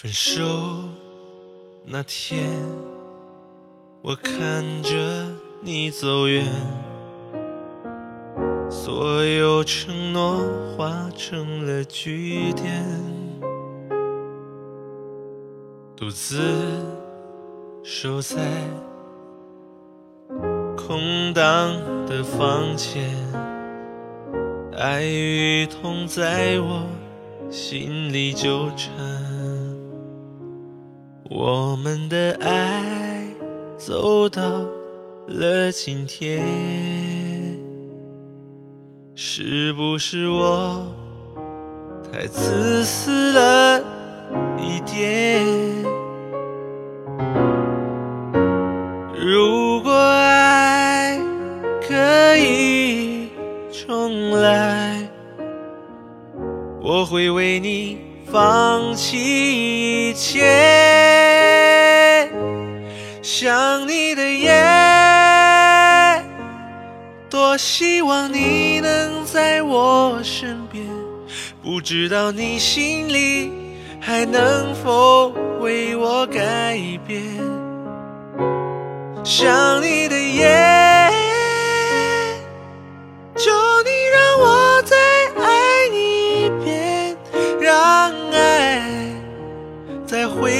分手那天，我看着你走远，所有承诺化成了句点，独自守在空荡的房间，爱与痛在我心里纠缠。我们的爱走到了今天，是不是我太自私了一点？如果爱可以重来，我会为你放弃一切。想你的夜，多希望你能在我身边，不知道你心里还能否为我改变。想你的夜，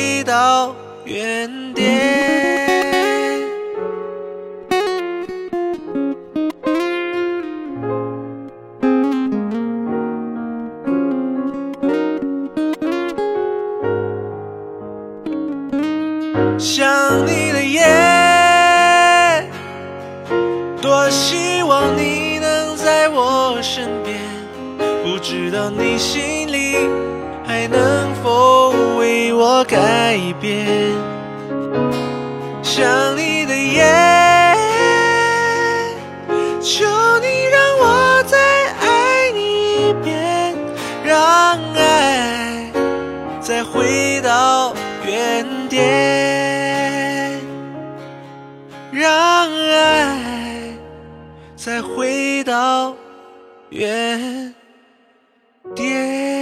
回到原点。想你的夜，多希望你能在我身边，不知道你心里改变。想你的夜，求你让我再爱你一遍，让爱再回到原点。让爱再回到原点。